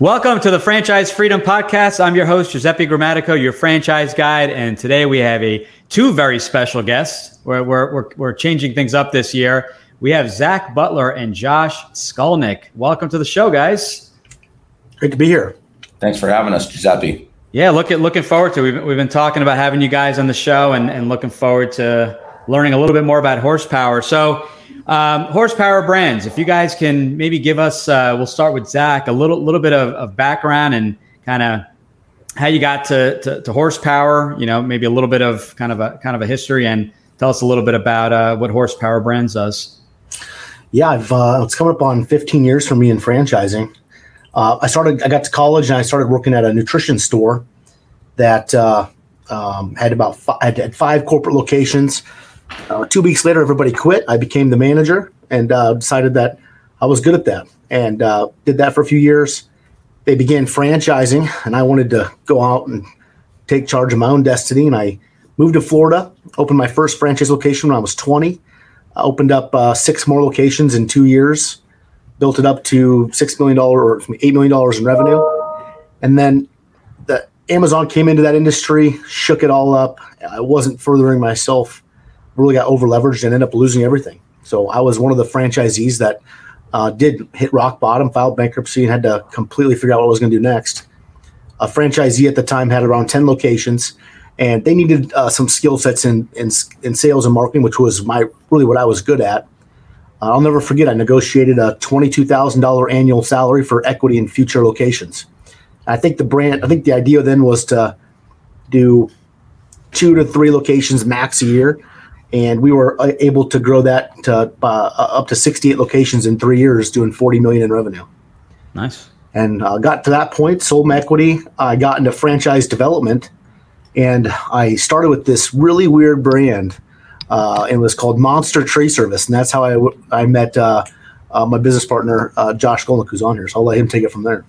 Welcome to the Franchise Freedom Podcast. I'm your host, Giuseppe Grammatico, your franchise guide. And today we have a two very special guests. We're, we're, we're, we're changing things up this year. We have Zach Butler and Josh Skolnick. Welcome to the show, guys. Great to be here. Thanks for having us, Giuseppe. Yeah, looking looking forward to. We've we've been talking about having you guys on the show, and, and looking forward to learning a little bit more about horsepower. So, um, horsepower brands. If you guys can maybe give us, uh, we'll start with Zach, a little little bit of, of background and kind of how you got to, to, to horsepower. You know, maybe a little bit of kind of a kind of a history, and tell us a little bit about uh, what horsepower brands does. Yeah, I've uh, it's coming up on 15 years for me in franchising. Uh, I started. I got to college and I started working at a nutrition store that uh, um, had about five, had five corporate locations. Uh, two weeks later, everybody quit. I became the manager and uh, decided that I was good at that, and uh, did that for a few years. They began franchising, and I wanted to go out and take charge of my own destiny. And I moved to Florida, opened my first franchise location when I was 20. I opened up uh, six more locations in two years built it up to six million dollar or eight million dollars in revenue, and then the Amazon came into that industry, shook it all up. I wasn't furthering myself, really got over leveraged and ended up losing everything. So I was one of the franchisees that uh, did hit rock bottom, filed bankruptcy, and had to completely figure out what I was going to do next. A franchisee at the time had around ten locations, and they needed uh, some skill sets in, in in sales and marketing, which was my really what I was good at. I'll never forget, I negotiated a $22,000 annual salary for equity in future locations. I think the brand, I think the idea then was to do two to three locations max a year. And we were uh, able to grow that to uh, up to 68 locations in three years, doing 40 million in revenue. Nice. And uh, got to that point, sold my equity. I got into franchise development, and I started with this really weird brand uh, it was called Monster Tree Service, and that's how I, w- I met uh, uh, my business partner uh, Josh Skolnick, who's on here. So I'll let him take it from there.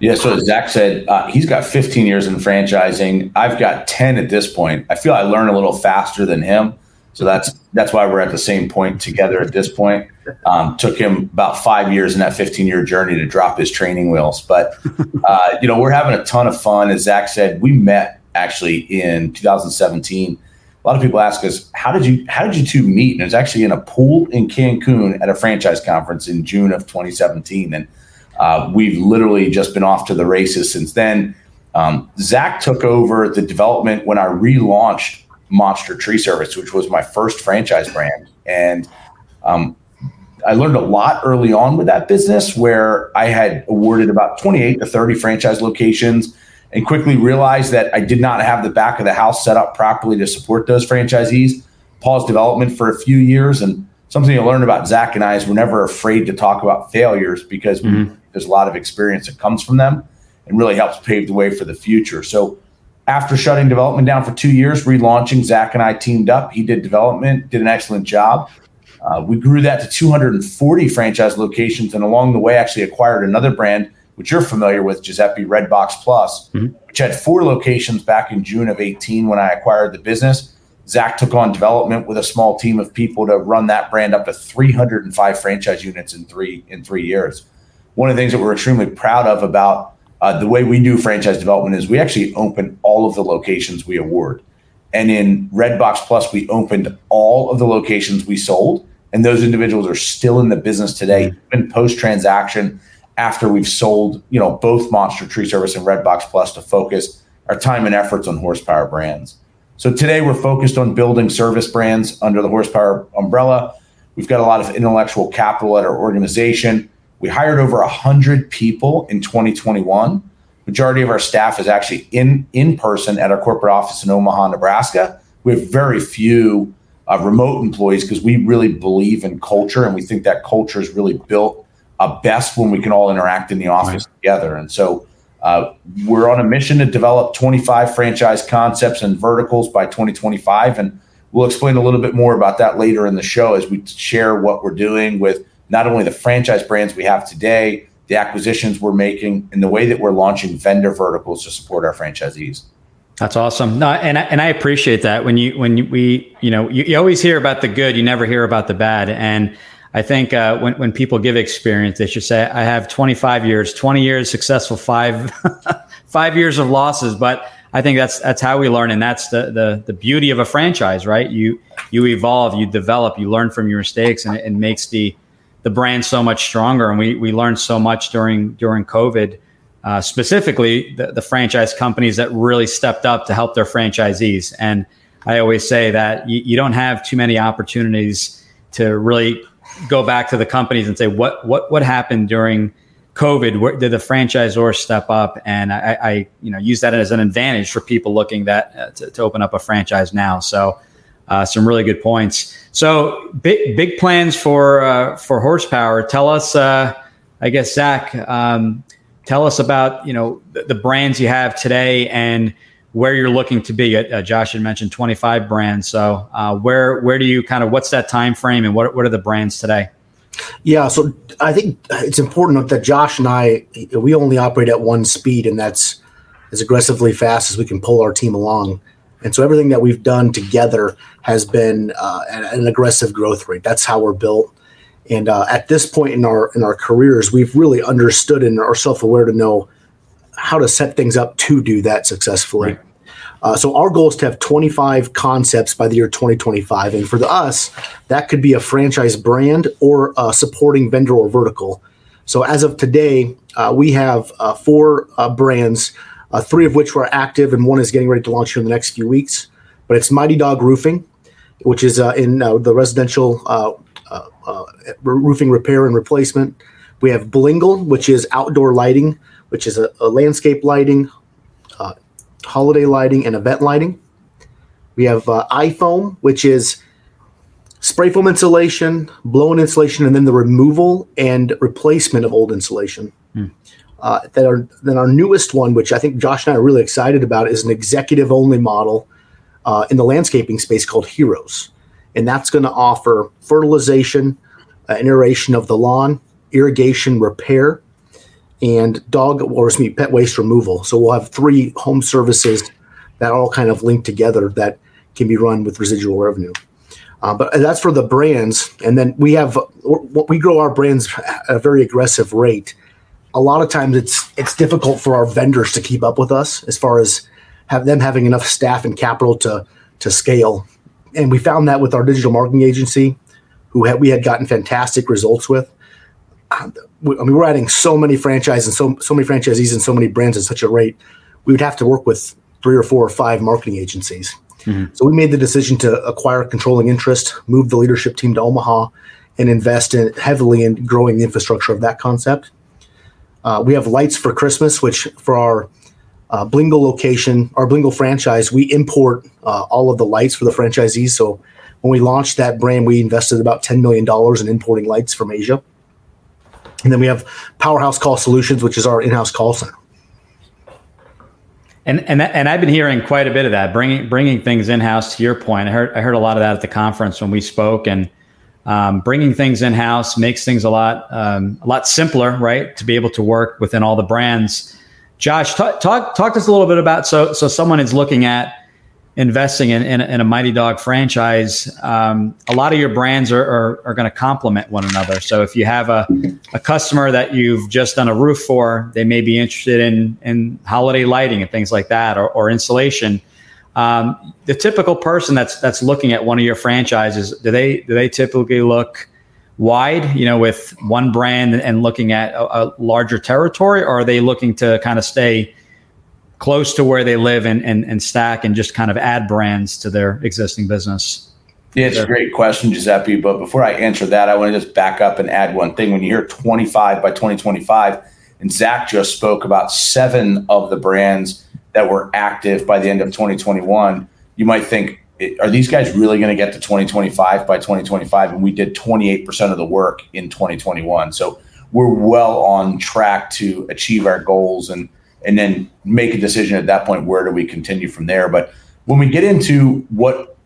Yeah, so Zach said uh, he's got 15 years in franchising. I've got 10 at this point. I feel I learn a little faster than him, so that's that's why we're at the same point together at this point. Um, took him about five years in that 15 year journey to drop his training wheels, but uh, you know we're having a ton of fun. As Zach said, we met actually in 2017 a lot of people ask us, how did you how did you two meet? And it was actually in a pool in Cancun at a franchise conference in June of 2017. And uh, we've literally just been off to the races since then. Um, Zach took over the development when I relaunched Monster Tree Service, which was my first franchise brand. And um, I learned a lot early on with that business where I had awarded about 28 to 30 franchise locations and quickly realized that I did not have the back of the house set up properly to support those franchisees. Paused development for a few years. And something you learn about Zach and I is we're never afraid to talk about failures because mm-hmm. There's a lot of experience that comes from them and really helps pave the way for the future. So after shutting development down for two years, relaunching, Zach and I teamed up. He did development, did an excellent job. Uh, we grew that to 240 franchise locations, and along the way, actually acquired another brand which you're familiar with, Giuseppe Redbox Plus, mm-hmm. which had four locations back in June of 18 when I acquired the business. Zach took on development with a small team of people to run that brand up to 305 franchise units in three in three years. One of the things that we're extremely proud of about uh, the way we do franchise development is we actually open all of the locations we award. And in Redbox Plus, we opened all of the locations we sold, and those individuals are still in the business today, mm-hmm. even post transaction after we've sold, you know, both Monster Tree Service and Redbox Plus to focus our time and efforts on horsepower brands. So today we're focused on building service brands under the horsepower umbrella. We've got a lot of intellectual capital at our organization. We hired over 100 people in 2021. Majority of our staff is actually in in person at our corporate office in Omaha, Nebraska. We have very few uh, remote employees because we really believe in culture and we think that culture is really built uh, best when we can all interact in the office right. together. And so uh, we're on a mission to develop 25 franchise concepts and verticals by 2025. And we'll explain a little bit more about that later in the show as we share what we're doing with not only the franchise brands we have today, the acquisitions we're making, and the way that we're launching vendor verticals to support our franchisees. That's awesome. No, and I, and I appreciate that when you when we you know you, you always hear about the good, you never hear about the bad, and I think uh, when when people give experience, they should say, "I have 25 years, 20 years successful, five five years of losses." But I think that's that's how we learn, and that's the the the beauty of a franchise, right? You you evolve, you develop, you learn from your mistakes, and it, it makes the the brand so much stronger. And we we learned so much during during COVID, uh, specifically the, the franchise companies that really stepped up to help their franchisees. And I always say that you, you don't have too many opportunities to really go back to the companies and say what what what happened during COVID? Where, did the franchisor step up? And I, I, you know use that as an advantage for people looking that uh, to, to, open up a franchise now. So uh, some really good points. So big big plans for uh, for horsepower. Tell us, uh, I guess Zach, um, tell us about you know the, the, brands you have today and where you're looking to be. Uh, Josh had mentioned 25 brands. So uh, where where do you kind of what's that time frame and what what are the brands today? Yeah, so I think it's important that Josh and I we only operate at one speed, and that's as aggressively fast as we can pull our team along. And so everything that we've done together has been uh, an, aggressive growth rate. That's how we're built. And uh, at this point in our in our careers, we've really understood and are self aware to know how to set things up to do that successfully. Right. Uh, so our goal is to have 25 concepts by the year 2025, and for the, us, that could be a franchise brand or a supporting vendor or vertical. So as of today, uh, we have uh, four uh, brands, uh, three of which were active, and one is getting ready to launch here in the next few weeks. But it's Mighty Dog Roofing, which is uh, in the residential roofing repair and replacement. We have Blingle, which is outdoor lighting, which is a, a landscape lighting, holiday lighting, and event lighting. We have uh, iFoam, which is spray foam insulation, blow-in insulation, and then the removal and replacement of old insulation. Hmm. Uh, that are then our newest one, which I think Josh and I are really excited about, is an executive-only model uh, in the landscaping space called Heroes, and that's going to offer fertilization, uh, aeration of the lawn, irrigation repair, and dog or excuse me, pet waste removal. So we'll have three home services that all kind of link together that can be run with residual revenue. Uh, but that's for the brands, and then we have what we grow our brands at a very aggressive rate. A lot of times, it's it's difficult for our vendors to keep up with us as far as have them having enough staff and capital to to scale. And we found that with our digital marketing agency, who had, we had gotten fantastic results with I mean, we're adding so many franchises and so so many franchisees and so many brands at such a rate. We would have to work with three or four or five marketing agencies. Mm-hmm. So we made the decision to acquire controlling interest, move the leadership team to Omaha, and invest in heavily in growing the infrastructure of that concept. Uh, we have lights for Christmas, which for our uh, Blingle location, our Blingle franchise, we import uh, all of the lights for the franchisees. So when we launched that brand, we invested about $10 million in importing lights from Asia. And then we have Powerhouse Call Solutions, which is our in-house call center. And and and I've been hearing quite a bit of that, bringing bringing things in house. To your point, I heard I heard a lot of that at the conference when we spoke, and um, bringing things in house makes things a lot um, a lot simpler, right? To be able to work within all the brands. Josh, talk talk talk to us a little bit about so so someone is looking at investing in, in, in a Mighty Dog franchise, um, a lot of your brands are, are, are going to complement one another. So if you have a, a customer that you've just done a roof for, they may be interested in, in holiday lighting and things like that, or, or insulation. Um, the typical person that's that's looking at one of your franchises, do they do they typically look wide, you know, with one brand and looking at a, a larger territory, or are they looking to kind of stay close to where they live and, and, and stack and just kind of add brands to their existing business? Yeah, it's a great question, Giuseppe. But before I answer that, I want to just back up and add one thing. When you hear 25 by 2025, and Zach just spoke about seven of the brands that were active by the end of 2021, you might think, are these guys really going to get to 2025 by 2025? And we did 28% of the work in 2021. So we're well on track to achieve our goals. And and then make a decision at that point where do we continue from there but when we get into what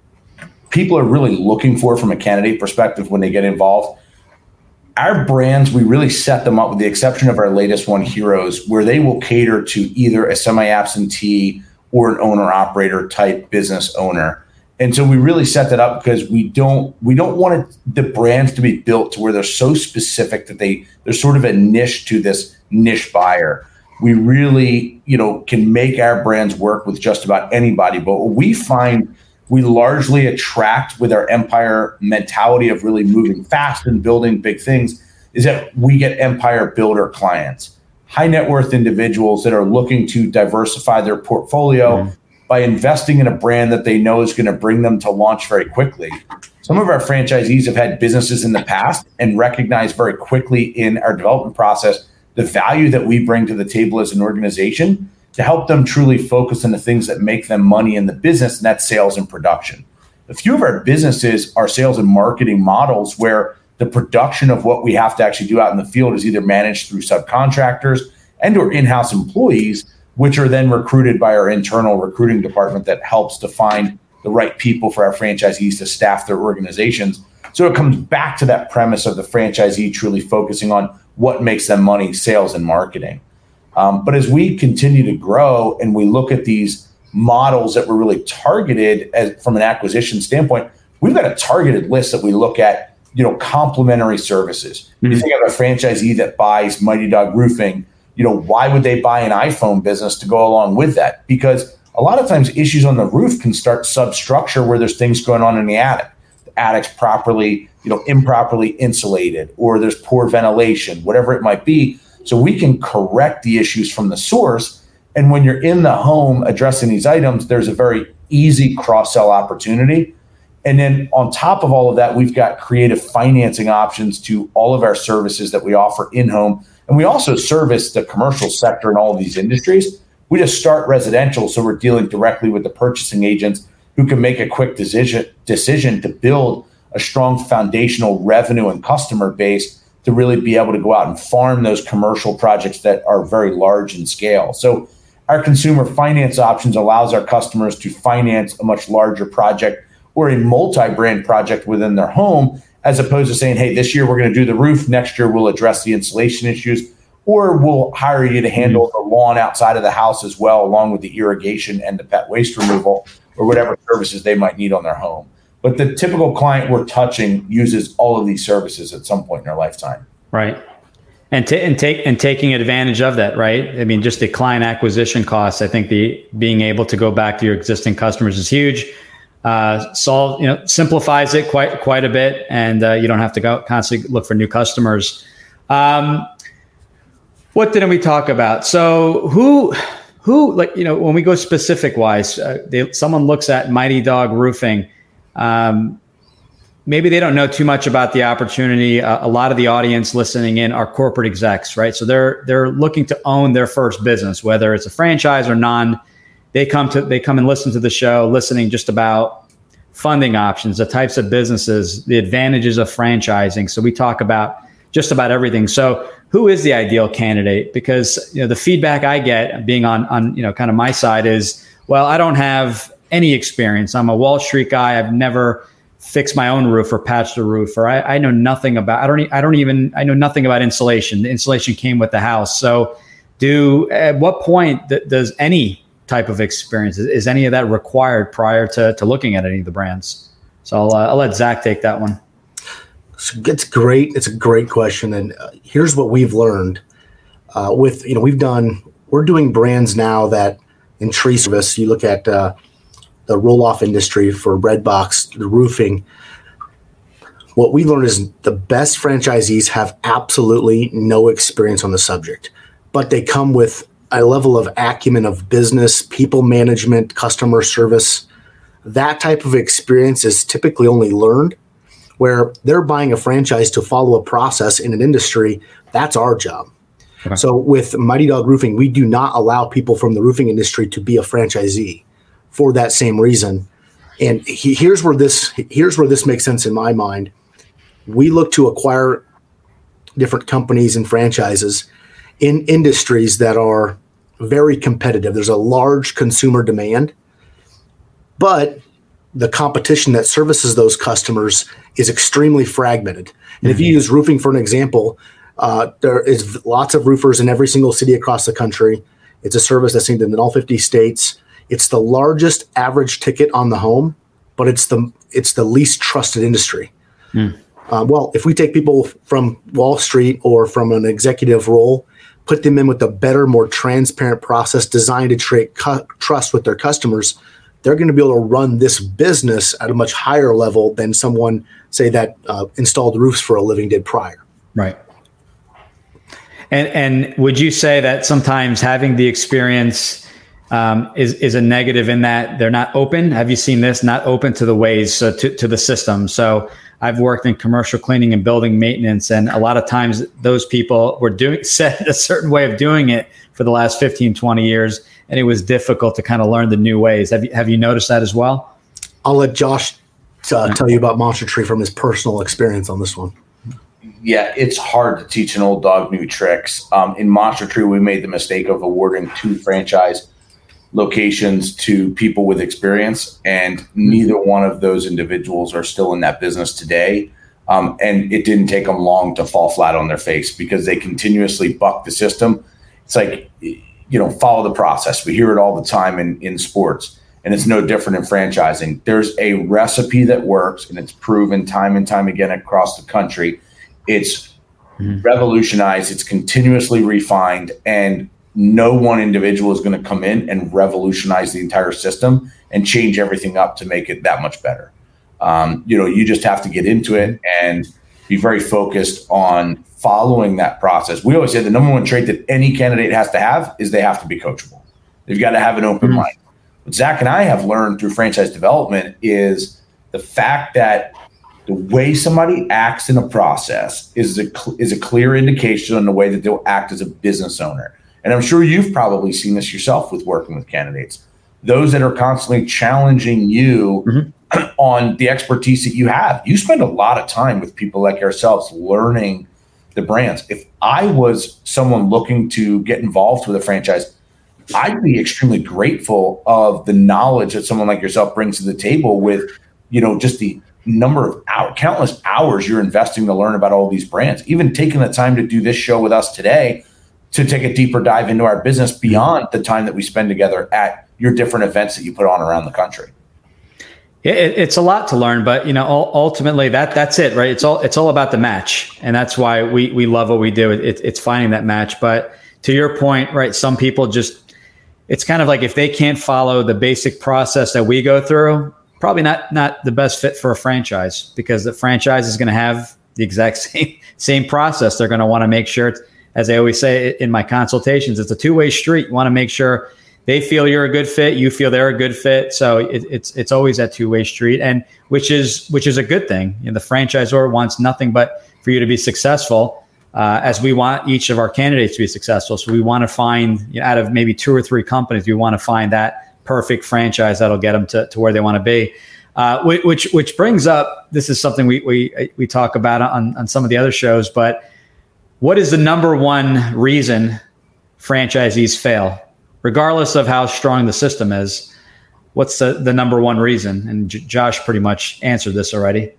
people are really looking for from a candidate perspective when they get involved our brands we really set them up with the exception of our latest one heroes where they will cater to either a semi-absentee or an owner operator type business owner And so we really set that up because we don't we don't want it, the brands to be built to where they're so specific that they they're sort of a niche to this niche buyer. We really, you know, can make our brands work with just about anybody. But what we find we largely attract with our empire mentality of really moving fast and building big things is that we get empire builder clients, high net worth individuals that are looking to diversify their portfolio mm-hmm. by investing in a brand that they know is going to bring them to launch very quickly. Some of our franchisees have had businesses in the past and recognize very quickly in our development process the value that we bring to the table as an organization to help them truly focus on the things that make them money in the business, and that's sales and production. A few of our businesses are sales and marketing models where the production of what we have to actually do out in the field is either managed through subcontractors and or in-house employees which are then recruited by our internal recruiting department that helps to find the right people for our franchisees to staff their organizations so it comes back to that premise of the franchisee truly focusing on what makes them money sales and marketing um, but as we continue to grow and we look at these models that were really targeted as, from an acquisition standpoint we've got a targeted list that we look at you know, complementary services. Mm-hmm. You think of a franchisee that buys Mighty Dog Roofing, you know, why would they buy an iFoam business to go along with that? Because a lot of times issues on the roof can start substructure where there's things going on in the attic. The attic's properly, you know, improperly insulated or there's poor ventilation, whatever it might be. So we can correct the issues from the source. And when you're in the home addressing these items, there's a very easy cross sell opportunity and then on top of all of that, we've got creative financing options to all of our services that we offer in home. And we also service the commercial sector in all of these industries. We just start residential, so we're dealing directly with the purchasing agents who can make a quick decision decision to build a strong foundational revenue and customer base to really be able to go out and farm those commercial projects that are very large in scale. So our consumer finance options allows our customers to finance a much larger project or a multi-brand project within their home as opposed to saying hey this year we're going to do the roof next year we'll address the insulation issues or we'll hire you to handle the lawn outside of the house as well along with the irrigation and the pet waste removal or whatever services they might need on their home but the typical client we're touching uses all of these services at some point in their lifetime right and, t- and take and taking advantage of that, right? I mean, just the client acquisition costs. I think the being able to go back to your existing customers is huge uh, solve you know simplifies it quite quite a bit, and uh, you don't have to go constantly look for new customers. Um, what didn't we talk about? So who who like you know when we go specific wise, uh, they, someone looks at Mighty Dog Roofing. Um, maybe they don't know too much about the opportunity. Uh, a lot of the audience listening in are corporate execs, right? So they're they're looking to own their first business, whether it's a franchise or non they come to they come and listen to the show, listening just about funding options, the types of businesses, the advantages of franchising. So we talk about just about everything. So who is the ideal candidate? Because you know the feedback I get being on on you know kind of my side is, well, I don't have any experience. I'm a Wall Street guy. I've never fixed my own roof or patched a roof, or I, I know nothing about. I don't. I don't even. I know nothing about insulation. The insulation came with the house. So, do at what point th- does any type of experience? Is, is, any of that required prior to, to looking at any of the brands? So I'll, uh, I'll let Zach take that one. It's great. It's a great question. And uh, here's what we've learned uh, with, you know, we've done, we're doing brands now that in tree service, you look at uh, the roll off industry for Redbox, the roofing. What we learned is the best franchisees have absolutely no experience on the subject, but they come with a level of acumen of business, people management, customer service. That type of experience is typically only learned where they're buying a franchise to follow a process in an industry. That's our job. Okay. So with Mighty Dog Roofing, we do not allow people from the roofing industry to be a franchisee for that same reason. And he, here's where this here's where this makes sense in my mind. We look to acquire different companies and franchises in industries that are very competitive. There's a large consumer demand, but the competition that services those customers is extremely fragmented. And mm-hmm. if you mm-hmm. use roofing for an example, uh, there is lots of roofers in every single city across the country. It's a service that's seen in all 50 states. It's the largest average ticket on the home but it's the it's the least trusted industry. Mm. Uh, well, if we take people from Wall Street or from an executive role, put them in with a better, more transparent process designed to create cu- trust with their customers, they're going to be able to run this business at a much higher level than someone, say, that uh, installed roofs for a living did prior. Right. And and would you say that sometimes having the experience um, is is a negative in that they're not open? Have you seen this? Not open to the ways, so to to the system. So I've worked in commercial cleaning and building maintenance, and a lot of times those people were doing set a certain way of doing it for the last 15, 20 years, and it was difficult to kind of learn the new ways. Have you have you noticed that as well? I'll let Josh uh, tell you about Monster Tree from his personal experience on this one. Yeah, it's hard to teach an old dog new tricks. Um, in Monster Tree, we made the mistake of awarding two franchise locations to people with experience, and neither one of those individuals are still in that business today. Um, and it didn't take them long to fall flat on their face because they continuously buck the system. It's like, you know, follow the process. We hear it all the time in, in sports, and it's no different in franchising. There's a recipe that works, and it's proven time and time again across the country. It's mm-hmm. revolutionized, it's continuously refined, and no one individual is going to come in and revolutionize the entire system and change everything up to make it that much better. Um, you know, you just have to get into it and be very focused on following that process. We always say the number one trait that any candidate has to have is they have to be coachable. They've got to have an open mm-hmm. mind. What Zach and I have learned through franchise development is the fact that the way somebody acts in a process is a, is a clear indication on the way that they'll act as a business owner. And I'm sure you've probably seen this yourself with working with candidates. Those that are constantly challenging you mm-hmm. on the expertise that you have. You spend a lot of time with people like ourselves learning the brands. If I was someone looking to get involved with a franchise, I'd be extremely grateful of the knowledge that someone like yourself brings to the table with, you know, just the number of hour, countless hours you're investing to learn about all these brands. Even taking the time to do this show with us today to take a deeper dive into our business beyond the time that we spend together at your different events that you put on around the country. It, it's a lot to learn, but you know, ultimately that that's it, right? It's all it's all about the match, and that's why we we love what we do. It, it's finding that match. But to your point, right? Some people just it's kind of like if they can't follow the basic process that we go through, probably not not the best fit for a franchise because the franchise is going to have the exact same same process. They're going to want to make sure it's as I always say in my consultations, it's a two way street. You want to make sure they feel you're a good fit, you feel they're a good fit. So it, it's it's always that two way street, and which is which is a good thing. You know, the franchisor wants nothing but for you to be successful, uh, as we want each of our candidates to be successful. So we want to find you know, out of maybe two or three companies, we want to find that perfect franchise that'll get them to, to where they want to be. Uh, which which brings up this is something we we we talk about on on some of the other shows, but what is the number one reason franchisees fail, regardless of how strong the system is? What's the, the number one reason? And J- Josh pretty much answered this already.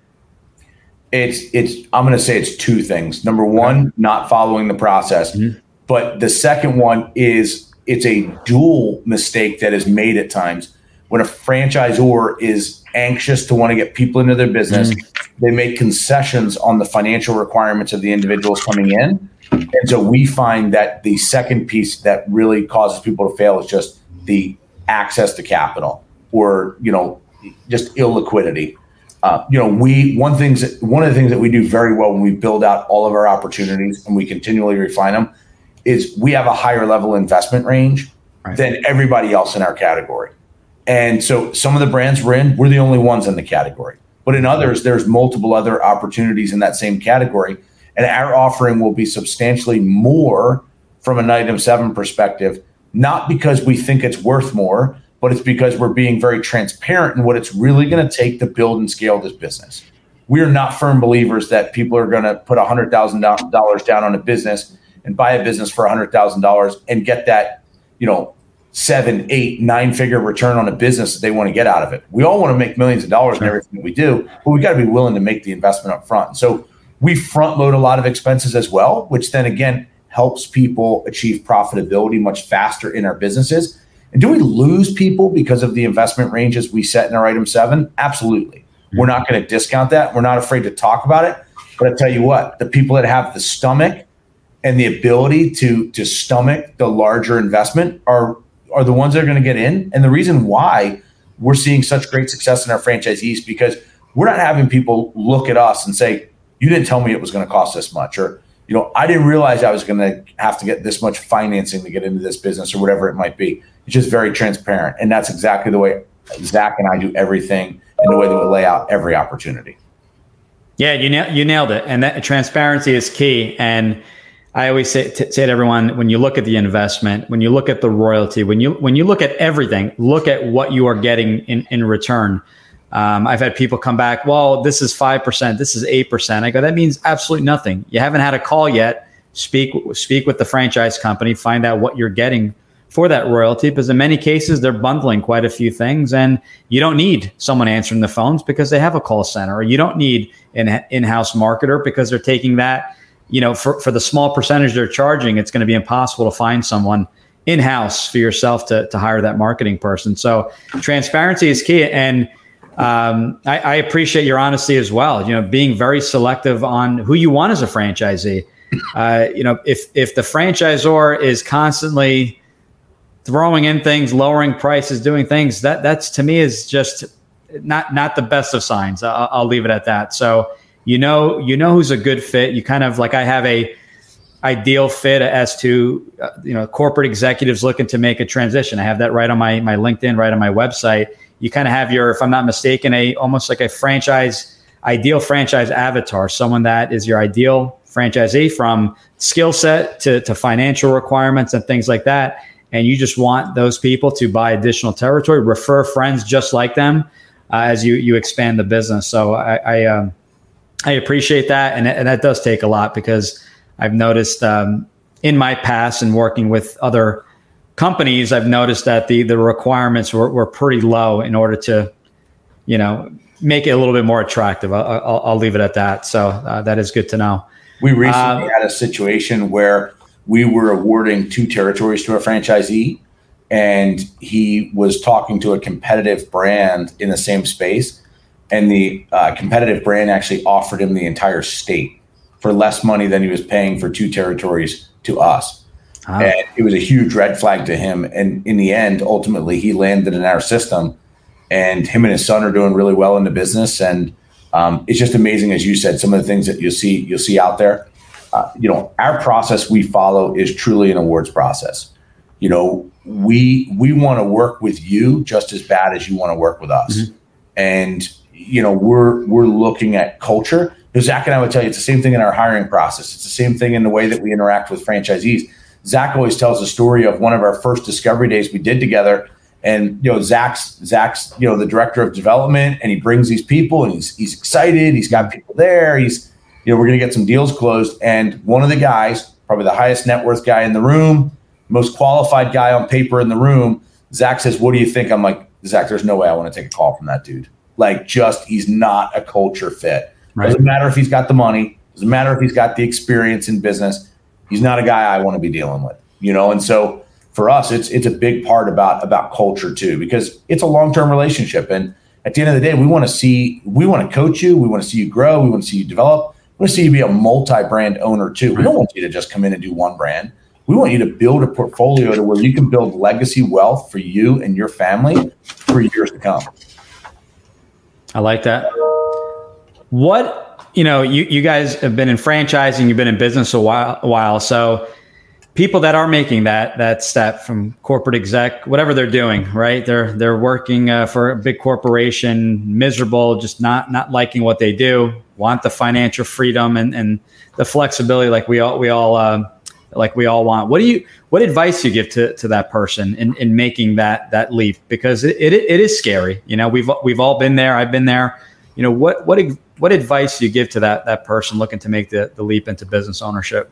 It's it's I'm going to say it's two things. Number one, not following the process, mm-hmm. but the second one is it's a dual mistake that is made at times when a franchisor is anxious to want to get people into their business. Mm-hmm. They make concessions on the financial requirements of the individuals coming in. And so we find that the second piece that really causes people to fail is just the access to capital or, you know, just illiquidity. Uh, you know, we one things one of the things that we do very well when we build out all of our opportunities and we continually refine them is we have a higher level investment range right. than everybody else in our category. And so some of the brands we're in, we're the only ones in the category. But in others, there's multiple other opportunities in that same category. And our offering will be substantially more from an item seven perspective, not because we think it's worth more, but it's because we're being very transparent in what it's really going to take to build and scale this business. We are not firm believers that people are going to put $100,000 down on a business and buy a business for $100,000 and get that, you know, seven, eight, nine figure return on a business that they want to get out of it. We all want to make millions of dollars in everything we do, but we got to be willing to make the investment up front. So we front load a lot of expenses as well, which then again helps people achieve profitability much faster in our businesses. And do we lose people because of the investment ranges we set in our item seven? Absolutely. Mm-hmm. We're not going to discount that. We're not afraid to talk about it. But I tell you what, the people that have the stomach and the ability to to stomach the larger investment are are the ones that are going to get in. And the reason why we're seeing such great success in our franchisees because we're not having people look at us and say, "You didn't tell me it was going to cost this much," or you know, I didn't realize I was going to have to get this much financing to get into this business or whatever it might be. It's just very transparent. And that's exactly the way Zach and I do everything and the way that we lay out every opportunity. Yeah, you, na- you nailed it. And that transparency is key. And I always say, t- say to everyone, when you look at the investment, when you look at the royalty, when you, when you look at everything, look at what you are getting in, in return. Um, I've had people come back, well, this is 5%, this is 8%. I go, that means absolutely nothing. You haven't had a call yet. Speak, speak with the franchise company, find out what you're getting for that royalty because in many cases they're bundling quite a few things and you don't need someone answering the phones because they have a call center or you don't need an in-house marketer because they're taking that you know for, for the small percentage they're charging it's going to be impossible to find someone in-house for yourself to, to hire that marketing person so transparency is key and um, I, I, appreciate your honesty as well. You know, being very selective on who you want as a franchisee. Uh, you know, if if the franchisor is constantly throwing in things, lowering prices, doing things that that's to me is just not not the best of signs. I'll, I'll leave it at that. So you know, you know who's a good fit. You kind of like I have a ideal fit as to uh, you know corporate executives looking to make a transition. I have that right on my my LinkedIn, right on my website you kind of have your, if I'm not mistaken, a almost like a franchise, ideal franchise avatar, someone that is your ideal franchisee from skill set to, to financial requirements and things like that. And you just want those people to buy additional territory, refer friends just like them uh, as you you expand the business. So I I, um, I appreciate that, and, and, that does take a lot because I've noticed um, in my past and working with other companies, I've noticed that the the requirements were, were pretty low in order to, you know, make it a little bit more attractive. I'll, I'll, I'll leave it at that. So uh, that is good to know. We recently uh, had a situation where we were awarding two territories to a franchisee, and he was talking to a competitive brand in the same space, and the uh, competitive brand actually offered him the entire state for less money than he was paying for two territories to us. And it was a huge red flag to him. And in the end, ultimately, he landed in our system. And him and his son are doing really well in the business. And um, it's just amazing, as you said, some of the things that you'll see you'll see out there. Uh, you know, our process we follow is truly an awards process. You know, we we want to work with you just as bad as you want to work with us. Mm-hmm. And you know, we're we're looking at culture. because Zach and I would tell you it's the same thing in our hiring process. It's the same thing in the way that we interact with franchisees Zach always tells the story of one of our first discovery days we did together. And you know, Zach's Zach's you know the director of development, and he brings these people, and he's he's excited. He's got people there. He's you know we're going to get some deals closed. And one of the guys, probably the highest net worth guy in the room, most qualified guy on paper in the room, Zach says, "What do you think?" I'm like, Zach, there's no way I want to take a call from that dude. Like, just he's not a culture fit. Right. Doesn't matter if he's got the money. Doesn't matter if he's got the experience in business he's not a guy I want to be dealing with, you know. And so for us, it's it's a big part about about culture too, because it's a long term relationship. And at the end of the day, we want to see we want to coach you, we want to see you grow, we want to see you develop, we want to see you be a multi brand owner too. We don't want you to just come in and do one brand. We want you to build a portfolio to where you can build legacy wealth for you and your family for years to come. I like that. What you know, you, you guys have been in franchising, you've been in business a while, a while. So people that are making that that step from corporate exec, whatever they're doing, right? They're they're working uh, for a big corporation, miserable, just not not liking what they do, want the financial freedom and and the flexibility, like we all we all uh, like we all want. What do you what advice you give to to that person in in making that that leap? Because it, it, it is scary. You know, we've we've all been there. I've been there. You know, what what what advice do you give to that that person looking to make the, the leap into business ownership?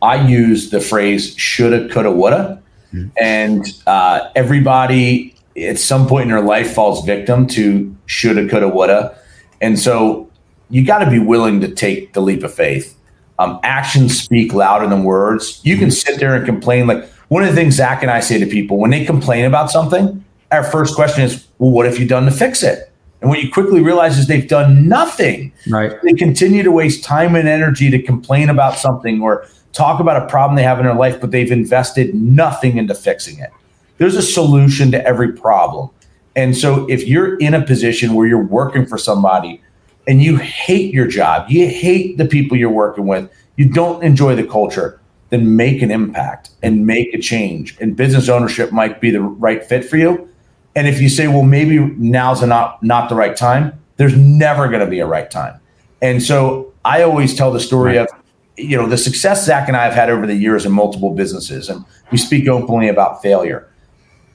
I use the phrase shoulda, coulda, woulda. Mm-hmm. And uh, everybody at some point in their life falls victim to shoulda, coulda, woulda. And so you got to be willing to take the leap of faith. Um, actions speak louder than words. You can sit there and complain like, one of the things Zach and I say to people when they complain about something, our first question is, well, what have you done to fix it? And what you quickly realize is they've done nothing. Right. They continue to waste time and energy to complain about something or talk about a problem they have in their life, but they've invested nothing into fixing it. There's a solution to every problem. And so if you're in a position where you're working for somebody and you hate your job, you hate the people you're working with, you don't enjoy the culture, then make an impact and make a change. And business ownership might be the right fit for you. And if you say, well, maybe now's not not the right time, there's never going to be a right time. And so I always tell the story of, you know, the success Zach and I have had over the years in multiple businesses, and we speak openly about failure.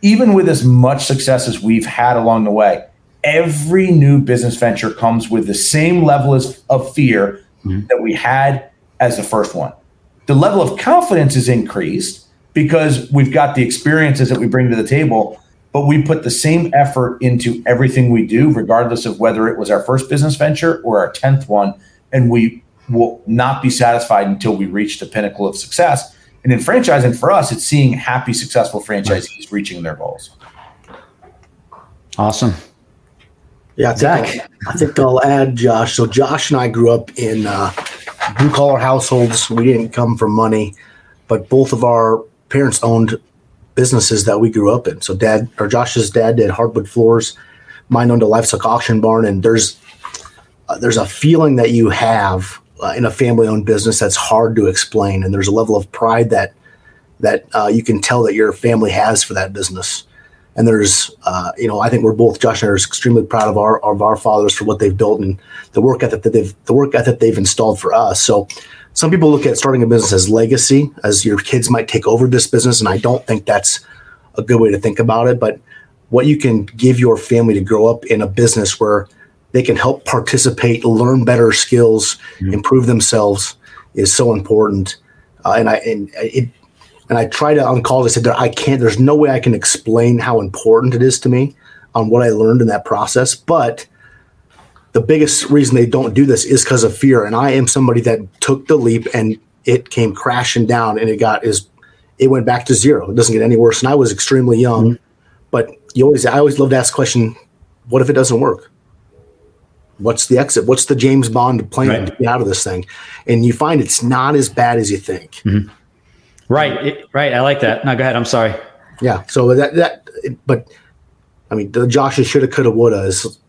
Even with as much success as we've had along the way, every new business venture comes with the same level of fear mm-hmm. that we had as the first one. The level of confidence is increased because we've got the experiences that we bring to the table but we put the same effort into everything we do, regardless of whether it was our first business venture or our 10th one. And we will not be satisfied until we reach the pinnacle of success. And in franchising, for us, it's seeing happy, successful franchisees reaching their goals. Awesome. Yeah, I think, I'll, I think I'll add Josh. So Josh and I grew up in uh, blue collar households. We didn't come from money, but both of our parents owned businesses that we grew up in. So dad or Josh's dad did hardwood floors. Mine owned a livestock auction barn, and there's uh, there's a feeling that you have uh, in a family-owned business that's hard to explain, and there's a level of pride that that uh, you can tell that your family has for that business. And there's, uh, you know, I think we're both Josh and I are extremely proud of our of our fathers for what they've built and the work ethic that they've the work ethic they've installed for us. So some people look at starting a business as legacy, as your kids might take over this business, and I don't think that's a good way to think about it. But what you can give your family to grow up in a business where they can help participate, learn better skills, mm-hmm. improve themselves is so important. Uh, and I and it and I try to on calls. I said I can't. There's no way I can explain how important it is to me on what I learned in that process, but the biggest reason they don't do this is because of fear. And I am somebody that took the leap and it came crashing down and it got is it went back to zero. It doesn't get any worse. And I was extremely young, mm-hmm. but you always I always love to ask the question, what if it doesn't work? What's the exit? What's the James Bond plan right. to get out of this thing? And you find it's not as bad as you think. Mm-hmm. Right, it, right. I like that. No, go ahead. I'm sorry. Yeah. So that that, but I mean, the Josh's shoulda, coulda, woulda is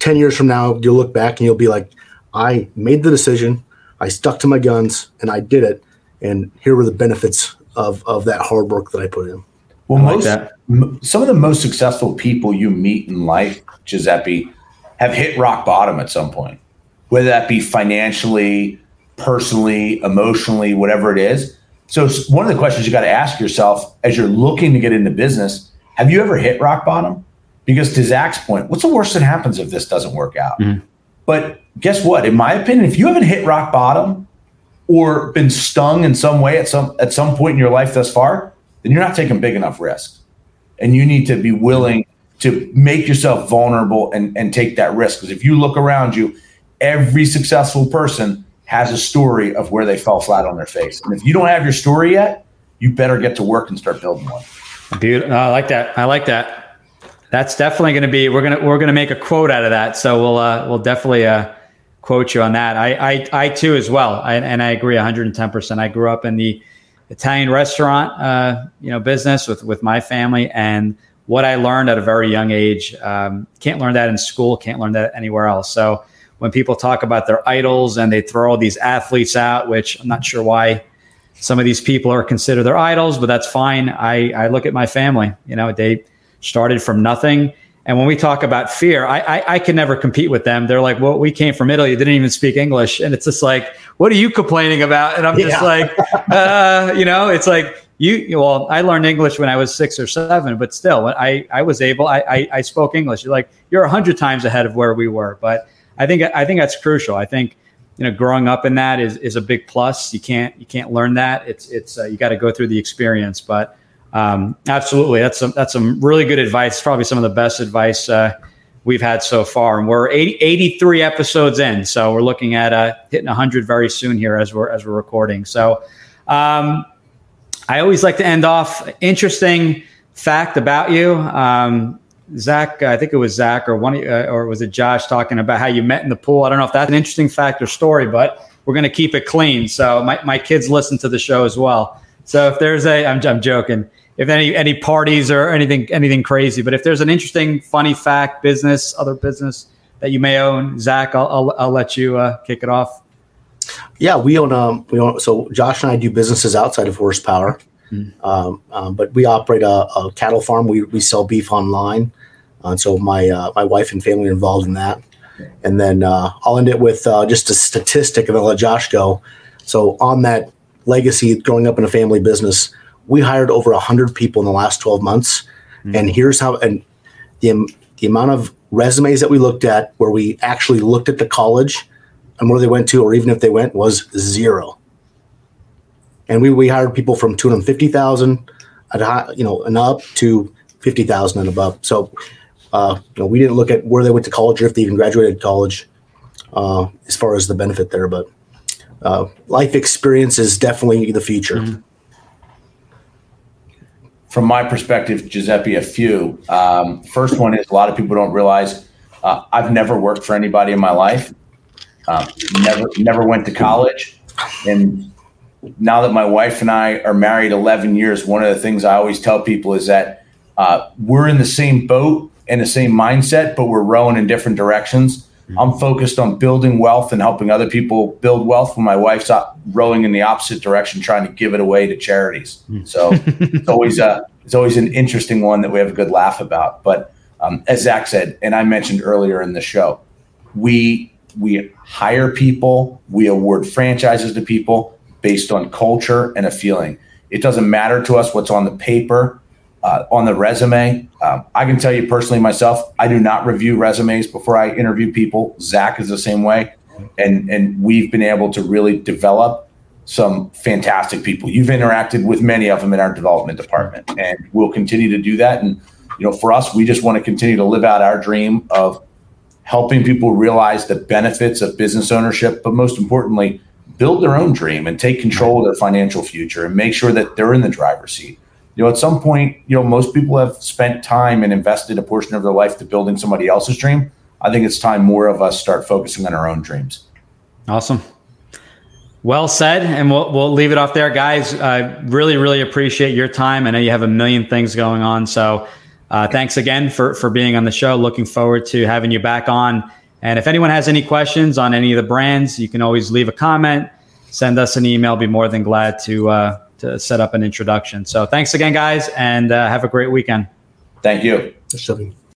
10 years from now, you'll look back and you'll be like, I made the decision, I stuck to my guns, and I did it. And here were the benefits of, of that hard work that I put in. Well, like most, m- some of the most successful people you meet in life, Giuseppe, have hit rock bottom at some point, whether that be financially, personally, emotionally, whatever it is. So, one of the questions you got to ask yourself as you're looking to get into business have you ever hit rock bottom? Because to Zach's point, what's the worst that happens if this doesn't work out? Mm-hmm. But guess what? In my opinion, if you haven't hit rock bottom or been stung in some way at some at some point in your life thus far, then you're not taking big enough risks. And you need to be willing to make yourself vulnerable and, and take that risk. Because if you look around you, every successful person has a story of where they fell flat on their face. And if you don't have your story yet, you better get to work and start building one. Beautiful. I like that. I like that. That's definitely going to be we're gonna we're gonna make a quote out of that. So we'll uh, we'll definitely uh, quote you on that. I I, I too as well, I, and I agree 110. percent I grew up in the Italian restaurant uh, you know business with with my family, and what I learned at a very young age um, can't learn that in school, can't learn that anywhere else. So when people talk about their idols and they throw all these athletes out, which I'm not sure why some of these people are considered their idols, but that's fine. I I look at my family, you know, they started from nothing. And when we talk about fear, I, I, I, can never compete with them. They're like, well, we came from Italy, didn't even speak English. And it's just like, what are you complaining about? And I'm just yeah. like, uh, you know, it's like, you, well, I learned English when I was six or seven, but still, I, I was able, I, I, I spoke English. You're like, you're a hundred times ahead of where we were. But I think, I think that's crucial. I think, you know, growing up in that is, is a big plus. You can't, you can't learn that. It's, it's, uh, you got to go through the experience, but um, absolutely, that's some that's some really good advice. Probably some of the best advice uh, we've had so far. And we're 80, 83 episodes in, so we're looking at uh, hitting 100 very soon here as we're as we're recording. So, um, I always like to end off interesting fact about you. Um, Zach, I think it was Zach or one, uh, or was it Josh talking about how you met in the pool? I don't know if that's an interesting fact or story, but we're going to keep it clean. So my, my kids listen to the show as well. So if there's a, I'm, I'm joking, if any any parties or anything anything crazy, but if there's an interesting, funny fact, business, other business that you may own, Zach, I'll I'll, I'll let you uh, kick it off. Yeah, we own um we own so Josh and I do businesses outside of horsepower, mm. um, um, but we operate a, a, cattle farm. We we sell beef online, uh, and so my uh, my wife and family are involved in that. And then uh, I'll end it with uh, just a statistic, and I'll let Josh go. So on that legacy, growing up in a family business, we hired over 100 people in the last 12 months mm-hmm. and here's how and the, the amount of resumes that we looked at where we actually looked at the college and where they went to or even if they went was zero and we, we hired people from 250000 you know and up to 50000 and above so uh, you know we didn't look at where they went to college or if they even graduated college uh, as far as the benefit there but uh, life experience is definitely the future mm-hmm from my perspective, Giuseppe, a few. Um, first one is a lot of people don't realize uh, I've never worked for anybody in my life. Um, never, never went to college, and now that my wife and I are married 11 years, one of the things I always tell people is that uh, we're in the same boat and the same mindset, but we're rowing in different directions. Mm-hmm. I'm focused on building wealth and helping other people build wealth when my wife's rowing in the opposite direction, trying to give it away to charities. Mm-hmm. So it's always a, it's always an interesting one that we have a good laugh about. But um, as Zach said, and I mentioned earlier in the show, we we hire people, we award franchises to people based on culture and a feeling. It doesn't matter to us what's on the paper uh, on the resume. Um, I can tell you personally myself, I do not review resumes before I interview people. Zach is the same way, and and we've been able to really develop some fantastic people. You've interacted with many of them in our development department, and we'll continue to do that. And you know, for us, we just want to continue to live out our dream of helping people realize the benefits of business ownership, but most importantly, build their own dream and take control of their financial future and make sure that they're in the driver's seat you know, at some point, you know, most people have spent time and invested a portion of their life to building somebody else's dream. I think it's time more of us start focusing on our own dreams. Awesome. Well said, and we'll we'll leave it off there, guys. I really really appreciate your time. I know you have a million things going on, so uh, thanks again for for being on the show. Looking forward to having you back on. And if anyone has any questions on any of the brands, you can always leave a comment, send us an email. Be more than glad to uh, to set up an introduction. So thanks again, guys, and uh, have a great weekend. Thank you.